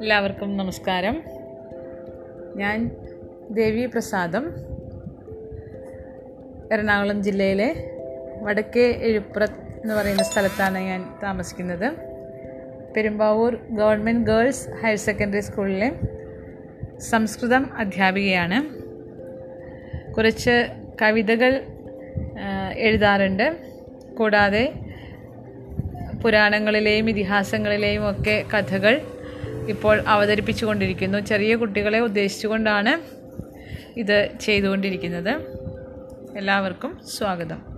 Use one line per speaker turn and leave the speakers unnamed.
എല്ലാവർക്കും നമസ്കാരം. ഞാൻ ദേവി പ്രസാദം. എറണാകുളം ജില്ലയിലെ വടക്കേ എഴുപ്ര എന്ന് പറയുന്ന സ്ഥലത്താണ് ഞാൻ താമസിക്കുന്നത്. Perumbavoor government girls higher secondary സ്കൂളിലെ സംസ്കൃതം അധ്യാപികയാണ്. കുറച്ച് കവിതകൾ എഴുതാറുണ്ട്. കൂടാതെ പുരാണങ്ങളിലെയും ഇതിഹാസങ്ങളിലെയും ഒക്കെ കഥകൾ ഇപ്പോൾ അവതരിപ്പിച്ചുകൊണ്ടിരിക്കുന്നു. ചെറിയ കുട്ടികളെ ഉദ്ദേശിച്ചുകൊണ്ടാണ് ഇത് ചെയ്തുകൊണ്ടിരിക്കുന്നത്. എല്ലാവർക്കും സ്വാഗതം.